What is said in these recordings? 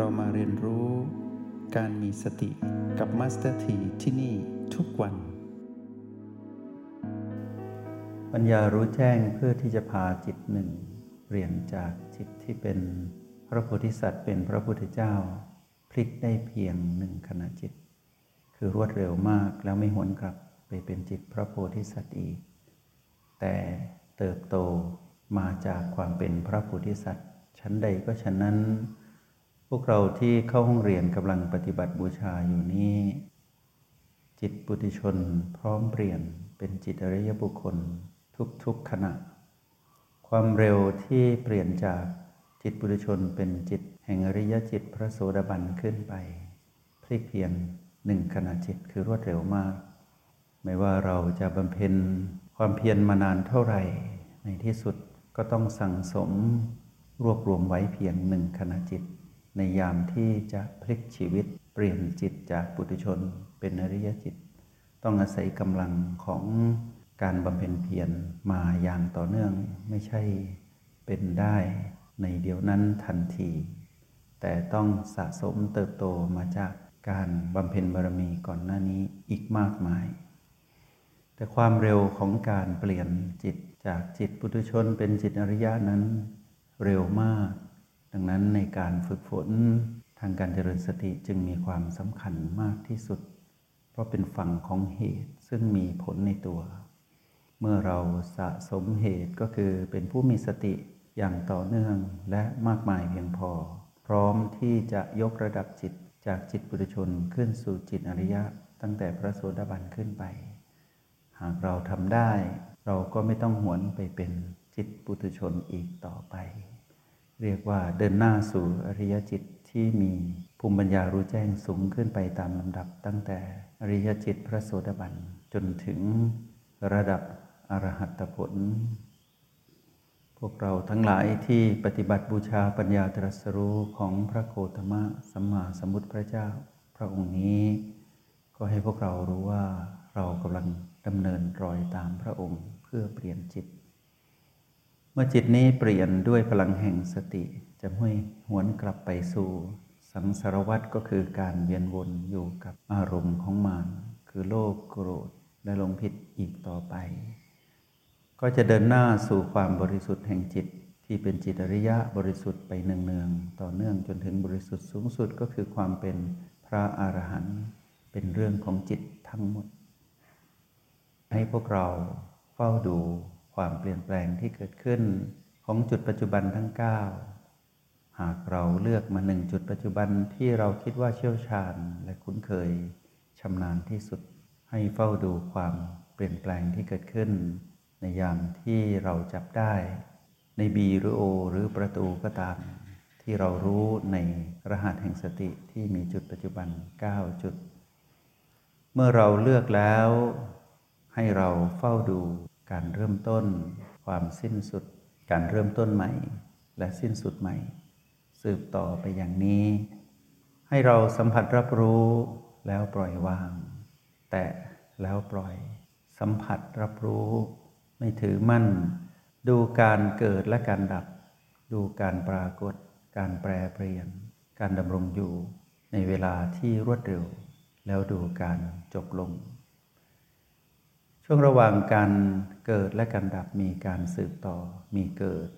เรามาเรียนรู้การมีสติกับมาสเตอร์ทีที่นี่ทุกวัน ปัญญารู้แจ้งเพื่อที่จะพาจิตหนึ่ง เปลี่ยนจากจิตที่เป็นพระโพธิสัตว์เป็นพระพุทธเจ้า พลิกได้เพียงหนึ่งขณะจิต คือรวดเร็วมากแล้วไม่หวนกลับไปเป็นจิตพระโพธิสัตว์อีก แต่เติบโตมาจากความเป็นพระโพธิสัตว์ ชั้นใดก็ชั้นนั้น พวกเราที่เข้าห้องเรียนกำลังปฏิบัติบูชาอยู่นี้ จิตปุถุชนพร้อมเปลี่ยนเป็นจิตอริยบุคคลทุกๆขณะ ความเร็วที่เปลี่ยนจากจิตปุถุชนเป็นจิตแห่งอริยจิตพระโสดาบันขึ้นไป พลิกเพียงหนึ่งขณะจิตคือรวดเร็วมาก ไม่ว่าเราจะบำเพ็ญความเพียรมานานเท่าไหร่ ในที่สุดก็ต้องสั่งสมรวบรวมไว้เพียงหนึ่งขณะจิต ในยามที่จะพลิกชีวิตเปลี่ยนจิตจากปุถุชนเป็นอริยจิต ต้องอาศัยกำลังของการบำเพ็ญเพียรมาอย่างต่อเนื่องไม่ใช่เป็นได้ในเดียวนั้นทันที แต่ต้องสะสมเติบโตมาจากการบำเพ็ญบารมีก่อนหน้านี้อีกมากมาย แต่ความเร็วของการเปลี่ยนจิตจากจิตปุถุชนเป็นจิตอริยะนั้นเร็วมาก ดังนั้นในการฝึกฝนทางการเจริญสติจึงมีความสำคัญมากที่สุด เพราะเป็นฝั่งของเหตุซึ่งมีผลในตัว เมื่อเราสะสมเหตุก็คือเป็นผู้มีสติอย่างต่อเนื่องและมากมายเพียงพอ พร้อมที่จะยกระดับจิตจากจิตปุถุชนขึ้นสู่จิตอริยะ ตั้งแต่พระโสดาบันขึ้นไป หากเราทำได้ เราก็ไม่ต้องหวนไปเป็นจิตปุถุชนอีกต่อไป เรียกว่าเดินหน้าสู่อริยจิตที่มีภูมิปัญญารู้แจ้งสูงขึ้นไปตามลำดับ ตั้งแต่อริยจิตพระโสดาบันจนถึงระดับอรหัตผล พวกเราทั้งหลายที่ปฏิบัติบูชาปัญญาตรัสรู้ของพระโคตมะสัมมาสัมพุทธพระเจ้า พระองค์นี้ ก็ให้พวกเรารู้ว่าเรากำลังดำเนินรอยตามพระองค์เพื่อเปลี่ยนจิต มื่อจิตนี้เปลี่ยนด้วยพลังแห่งสติ จะไม่หวนกลับไปสู่สังสารวัฏก็คือการเวียนวนอยู่กับอารมณ์ของมารคือโลภโกรธและลงผิดอีกต่อไป ก็จะเดินหน้าสู่ความบริสุทธิ์แห่งจิตที่เป็นจิตอริยะบริสุทธิ์ไปเนืองๆต่อเนื่องจนถึงบริสุทธิ์สูงสุดก็คือความเป็นพระอรหันต์เป็นเรื่องของจิตทั้งหมด ให้พวกเราเฝ้าดู ความเปลี่ยนแปลงที่เกิดขึ้นของจุดปัจจุบันทั้ง 9 หากเราเลือกมาหนึ่งจุดปัจจุบันที่เราคิดว่าเชี่ยวชาญและคุ้นเคยชำนาญที่สุด ให้เฝ้าดูความเปลี่ยนแปลงที่เกิดขึ้น ในยามที่เราจับได้ ในบีหรือโอหรือประตูก็ตาม ที่เรารู้ในรหัสแห่งสติที่มีจุดปัจจุบัน 9 จุด เมื่อเราเลือกแล้ว ให้เราเฝ้าดู การเริ่มต้น ความสิ้นสุด การเริ่มต้นใหม่ และสิ้นสุดใหม่ สืบต่อไปอย่างนี้ ให้เราสัมผัสรับรู้แล้วปล่อยวาง แตะแล้วปล่อย สัมผัสรับรู้ ไม่ถือมั่น ดูการเกิดและการดับ ดูการปรากฏ การแปรเปลี่ยน การดำรงอยู่ในเวลาที่รวดเร็ว แล้วดูการจบลง ช่วงระหว่างการเกิดและการดับมีการสืบต่อ มีเกิด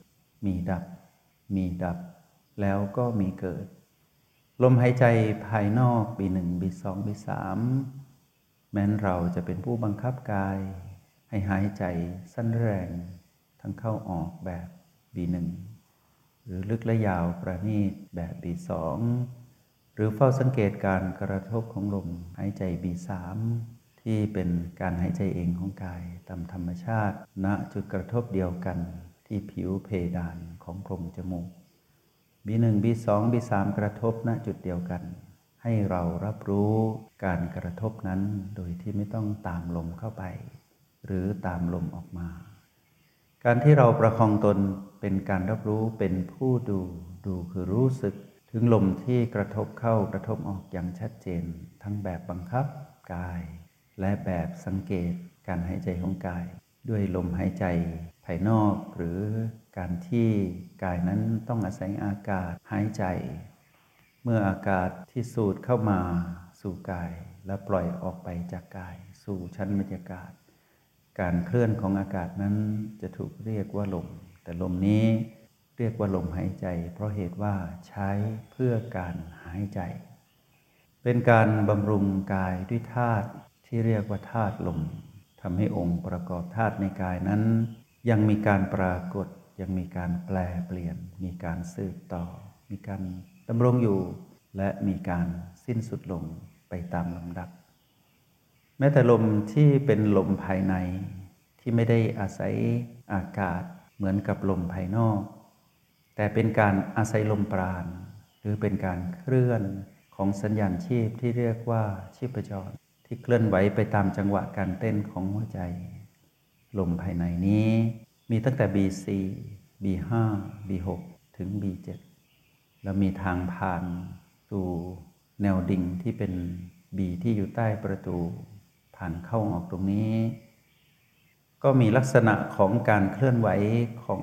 มีดับ มีดับ แล้วก็มีเกิด ลมหายใจภายนอกบีหนึ่งบีสองบีสามแม้นเราจะเป็นผู้บังคับกาย ให้หายใจสั้นแรง ทั้งเข้าออกแบบบีหนึ่งหรือลึกและยาวประณีตแบบบีสองหรือเฝ้าสังเกตการกระทบของลมหายใจบีสาม ที่เป็นการหายใจเองของกายตามธรรมชาติ ณจุดกระทบเดียวกันที่ผิวเพดานของโพรงจมูกบีหนึ่งบีสองบีสามกระทบณจุดเดียวกัน ให้เรารับรู้การกระทบนั้นโดยที่ไม่ต้องตามลมเข้าไป หรือตามลมออกมา การที่เราประคองตนเป็นการรับรู้เป็นผู้ดูดูคือรู้สึก ถึงลมที่กระทบเข้ากระทบออกอย่างชัดเจน ทั้งแบบบังคับกาย และแบบสังเกตการหายใจของกาย ด้วยลมหายใจภายนอกหรือการที่กายนั้นต้องอาศัยอากาศหายใจ เมื่ออากาศที่สูดเข้ามาสู่กาย และปล่อยออกไปจากกาย สู่ชั้นบรรยากาศ การเคลื่อนของอากาศนั้นจะถูกเรียกว่าลม แต่ลมนี้เรียกว่าลมหายใจ เพราะเหตุว่าใช้เพื่อการหายใจ เป็นการบำรุงกายด้วยธาตุ ที่เรียกว่าธาตุลมทำให้องค์ประกอบธาตุในกายนั้น ยังมีการปรากฏยังมีการแปลเปลี่ยน มีการสืบต่อ มีการดำรงอยู่ และมีการสิ้นสุดลงไปตามลำดับ แม้แต่ลมที่เป็นลมภายในที่ไม่ได้อาศัยอากาศเหมือนกับลมภายนอก แต่เป็นการอาศัยลมปราณ หรือเป็นการเคลื่อนของสัญญาณชีพที่เรียกว่าชีพจร ที่เคลื่อนไหวไปตามจังหวะการเต้นของหัวใจ ลมภายในนี้ มีตั้งแต่ B4 B5 B6 ถึง B7 แล้วมีทางผ่านสู่แนวดิ่งที่เป็น B ที่อยู่ใต้ประตู ผ่านเข้าออกตรงนี้ ก็มีลักษณะของการเคลื่อนไหวของ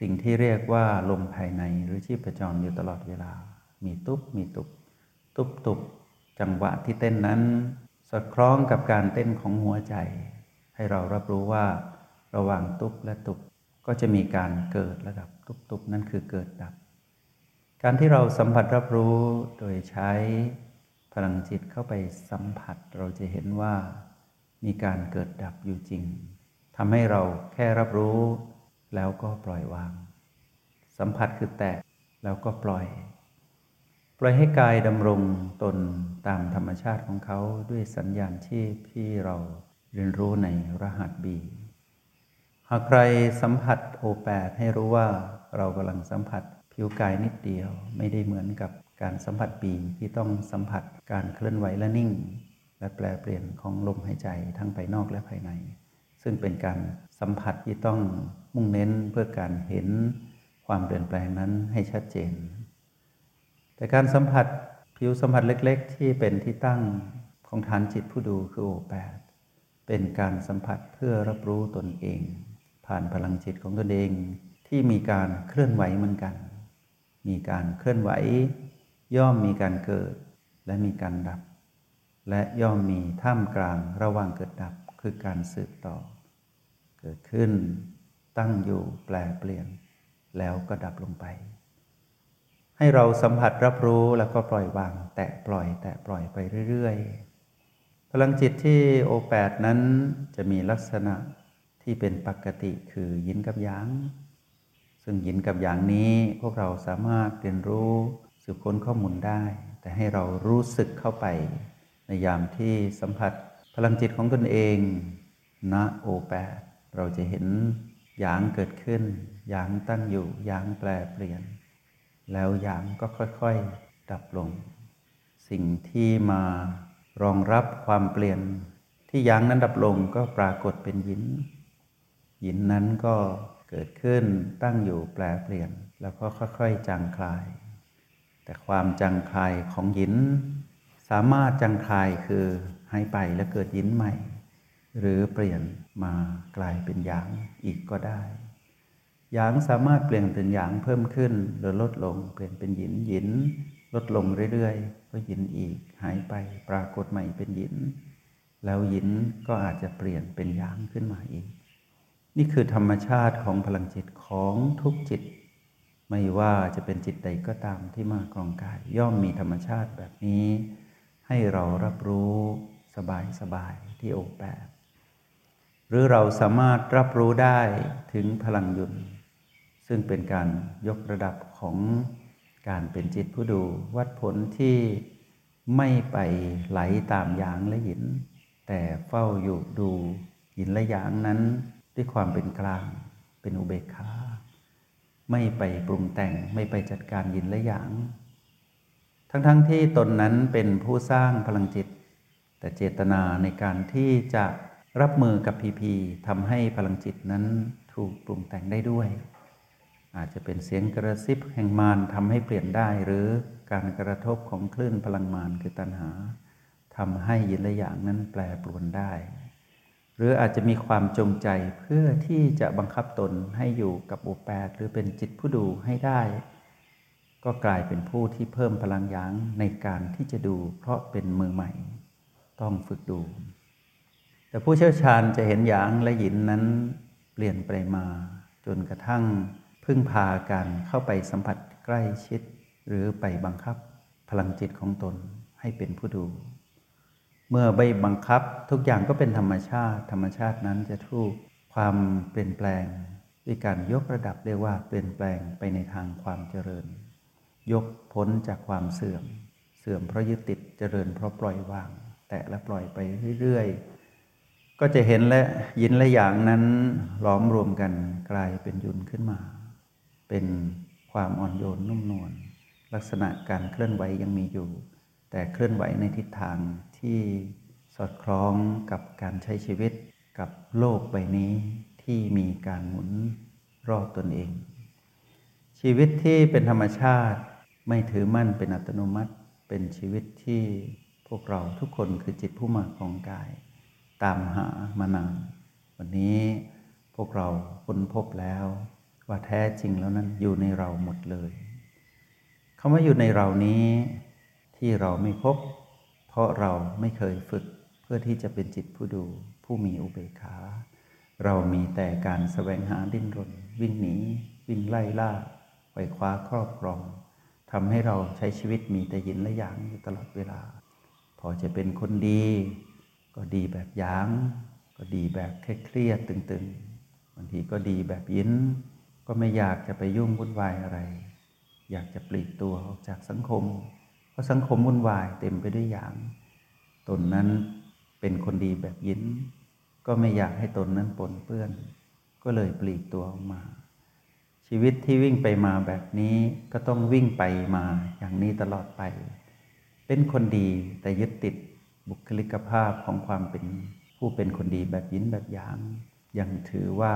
สิ่งที่เรียกว่าลมภายในหรือชีพจรอยู่ตลอดเวลา มีตุ๊บมีตุบ ตุบตุบ จังหวะที่เต้นนั้น สอดคล้องกับการเต้นของหัวใจ ให้เรารับรู้ว่าระหว่างตุบและตุบก็จะมีการเกิดระดับตุบตุบนั่นคือเกิดดับ การที่เราสัมผัสรับรู้โดยใช้พลังจิตเข้าไปสัมผัสเราจะเห็นว่ามีการเกิดดับอยู่จริงทำให้เราแค่รับรู้แล้วก็ปล่อยวาง สัมผัสคือแตะแล้วก็ปล่อย ปล่อยให้กายดำรงตนตามธรรมชาติของเขาด้วยสัญญาณชีพที่เราเรียนรู้ในรหัสบีหากใครสัมผัสโอแปดให้รู้ว่าเรากำลังสัมผัสผิวกายนิดเดียว ไม่ได้เหมือนกับการสัมผัสบีที่ต้องสัมผัสการเคลื่อนไหวและนิ่ง และแปลเปลี่ยนของลมหายใจทั้งภายนอกและภายใน ซึ่งเป็นการสัมผัสที่ต้องมุ่งเน้นเพื่อการเห็นความเปลี่ยนแปลงนั้นให้ชัดเจน แต่การสัมผัสผิวสัมผัสเล็ก ๆ ที่เป็นที่ตั้งของฐานจิตผู้ดูคือโอแปดเป็นการสัมผัสเพื่อรับรู้ตนเอง ผ่านพลังจิตของตนเองที่มีการเคลื่อนไหวเหมือนกัน มีการเคลื่อนไหว ย่อมมีการเกิดและมีการดับ และย่อมมีท่ามกลางระหว่างเกิดดับคือการสืบต่อ เกิดขึ้น ตั้งอยู่แปลเปลี่ยน แล้วก็ดับลงไป ให้เราสัมผัสรับรู้แล้วก็ปล่อยวาง แตะปล่อยแตะปล่อยไปเรื่อยๆ พลังจิตที่โอแปดนั้นจะมีลักษณะที่เป็นปกติคือยินกับยางซึ่งยินกับยางนี้พวกเราสามารถเรียนรู้สืบค้นข้อมูลได้ แต่ให้เรารู้สึกเข้าไป ในยามที่สัมผัสพลังจิตของตนเองณโอแปดเราจะเห็นหยางเกิดขึ้นหยางตั้งอยู่หยางแปลเปลี่ยน แล้วยางก็ค่อยๆ ดับลง สิ่งที่มารองรับความเปลี่ยนที่ยางนั้นดับลงก็ปรากฏเป็นยินยินนั้นก็เกิดขึ้นตั้งอยู่แปลเปลี่ยน แล้วก็ค่อยๆ จางคลาย แต่ความจางคลายของยินสามารถจางคลายคือหายไปแล้วเกิดยินใหม่ หรือเปลี่ยนมากลายเป็นยางอีกก็ได้ หยางสามารถเปลี่ยนเป็นหยางเพิ่มขึ้นหรือลดลง เปลี่ยนเป็นหยินหยิน ลดลงเรื่อยๆ ก็หยินอีกหายไปปรากฏใหม่เป็นหยิน แล้วหยินก็อาจจะเปลี่ยนเป็นหยางขึ้นมาอีก นี่คือธรรมชาติของพลังจิตของทุกจิต ไม่ว่าจะเป็นจิตใดก็ตามที่มากรองกาย ย่อมมีธรรมชาติแบบนี้ ให้เรารับรู้สบายสบายที่โอแปดหรือเราสามารถรับรู้ได้ถึงพลังยุน ซึ่งเป็นการยกระดับของการเป็นจิตผู้ดู วัดผลที่ไม่ไปไหลตามยางและหิน แต่เฝ้าอยู่ดูหินและยางนั้นด้วยความเป็นกลาง เป็นอุเบกขาไม่ไปปรุงแต่งไม่ไปจัดการหินและยาง ทั้งๆทที่ตนนั้นเป็นผู้สร้างพลังจิต แต่เจตนาในการที่จะรับมือกับพีพีทำให้พลังจิตนั้นถูกปรุงแต่งได้ด้วย อาจจะเป็นเสียงกระซิบแห่งมารทำให้เปลี่ยนได้ หรือการกระทบของคลื่นพลังมารคือตัณหาทำให้ยินละอย่างนั้นแปรปรวนได้ หรืออาจจะมีความจงใจเพื่อที่จะบังคับตนให้อยู่กับโอแปดหรือเป็นจิตผู้ดูให้ได้กก็กลายเป็นผู้ที่เพิ่มพลังยั้งในการที่จะดูเพราะเป็นมือใหม่ ต้องฝึกดู แต่ผู้เชี่ยวชาญจะเห็นหยางและหยินนั้นเปลี่ยนไปมาจนกระทั่ง พึ่งพาการเข้าไปสัมผัสใกล้ชิด หรือไปบังคับพลังจิตของตนให้เป็นผู้ดู เมื่อใบบังคับทุกอย่างก็เป็นธรรมชาติ ธรรมชาตินั้นจะถูกความเปลี่ยนแปลงด้วยการยกระดับเรียกว่าเปลี่ยนแปลงไปในทางความเจริญ ยกพ้นจากความเสื่อม เสื่อมเพราะยึดติดเจริญเพราะปล่อยวาง แตะและปล่อยไปเรื่อยๆ ก็จะเห็นและยินและอย่างนั้นล้อมรวมกันกลายเป็นยุนขึ้นมา เป็นความอ่อนโยนนุ่มนวลลักษณะการเคลื่อนไหวยังมีอยู่ แต่เคลื่อนไหวในทิศทางที่สอดคล้องกับการใช้ชีวิตกับโลกใบนี้ที่มีการหมุนรอบตนเอง ชีวิตที่เป็นธรรมชาติไม่ถือมั่นเป็นอัตโนมัติ เป็นชีวิตที่พวกเราทุกคนคือจิตผู้มาของกาย ตามหามานานวันนี้พวกเราค้นพบแล้ว ว่าแท้จริงแล้วนั้นอยู่ในเราหมดเลยคำว่าอยู่ในเรานี้ที่เราไม่พบ เพราะเราไม่เคยฝึกเพื่อที่จะเป็นจิตผู้ดูผู้มีอุเบกขา เรามีแต่การแสวงหาดิ้นรน วิ่งหนี วิ่งไล่ล่าไปคว้าครอบครองทำให้เราใช้ชีวิตมีแต่ยินและหยางอยู่ตลอดเวลา พอจะเป็นคนดี ก็ดีแบบหยาง ก็ดีแบบเครียดตึงๆบางทีก็ดีแบบยิน ก็ไม่อยากจะไปยุ่งวุ่นวายอะไร อยากจะปลีกตัวออกจากสังคม เพราะสังคมวุ่นวายเต็มไปด้วยหยาง ตนนั้นเป็นคนดีแบบยินก็ไม่อยากให้ตนนั้นปนเปื้อน ก็เลยปลีกตัวออกมา ชีวิตที่วิ่งไปมาแบบนี้ก็ต้องวิ่งไปมาอย่างนี้ตลอดไป เป็นคนดีแต่ยึดติดบุคลิกภาพของความเป็นผู้เป็นคนดีแบบยินแบบหยางยังถือว่า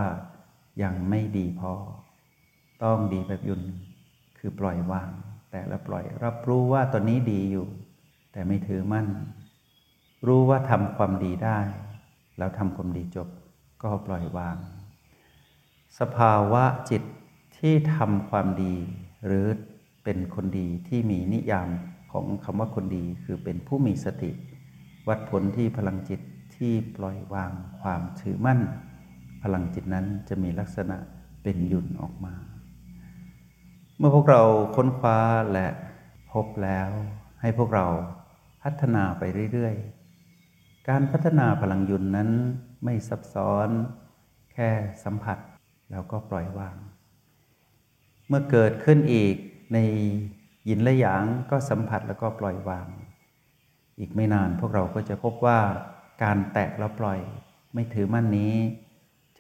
ยังไม่ดีพอ ต้องดีแบบยุนคือปล่อยวาง แต่ละปล่อยรับรู้ว่าตอนนี้ดีอยู่ แต่ไม่ถือมั่น รู้ว่าทำความดีได้ แล้วทำความดีจบก็ปล่อยวาง สภาวะจิตที่ทำความดี หรือเป็นคนดีที่มีนิยามของคำว่าคนดีคือเป็นผู้มีสติ วัดผลที่พลังจิตที่ปล่อยวางความถือมั่น พลังจิตนั้นจะมีลักษณะเป็นหยุ่นออกมา เมื่อพวกเราค้นคว้าและพบแล้ว ให้พวกเราพัฒนาไปเรื่อยๆ การพัฒนาพลังยุนนั้นไม่ซับซ้อน แค่สัมผัสแล้วก็ปล่อยวาง เมื่อเกิดขึ้นอีกในยินและหยางก็สัมผัสแล้วก็ปล่อยวาง อีกไม่นานพวกเราก็จะพบว่าการแตะแล้วปล่อยไม่ถือมั่นนี้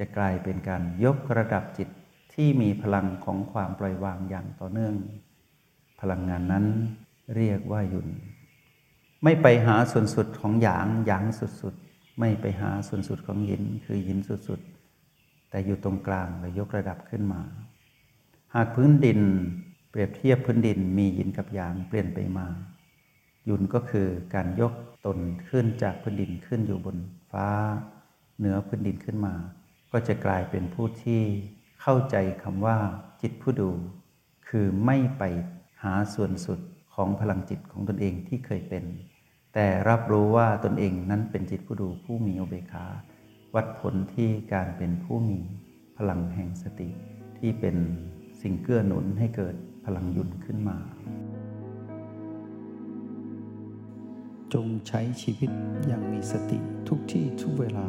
จะกลายเป็นการยกระดับจิตที่มีพลังของความปล่อยวางอย่างต่อเนื่อง พลังงานนั้นเรียกว่ายุนไม่ไปหาส่วนสุดของหยางหยางสุดๆไม่ไปหาส่วนสุดของยินคือยินสุดๆแต่อยู่ตรงกลางและยกระดับขึ้นมา หากพื้นดินเปรียบเทียบพื้นดินมียินกับหยางเปลี่ยนไปมา ยุนก็คือการยกตนขึ้นจากพื้นดินขึ้นอยู่บนฟ้า เหนือพื้นดินขึ้นมา ก็จะกลายเป็นผู้ที่เข้าใจคำว่าจิตผู้ดู คือไม่ไปหาส่วนสุดของพลังจิตของตนเองที่เคยเป็น แต่รับรู้ว่าตนเองนั้นเป็นจิตผู้ดูผู้มีอุเบกขาวัดผลที่การเป็นผู้มีพลังแห่งสติ ที่เป็นสิ่งเกื้อหนุนให้เกิดพลังยุนขึ้นมา จงใช้ชีวิตอย่างมีสติทุกที่ทุกเวลา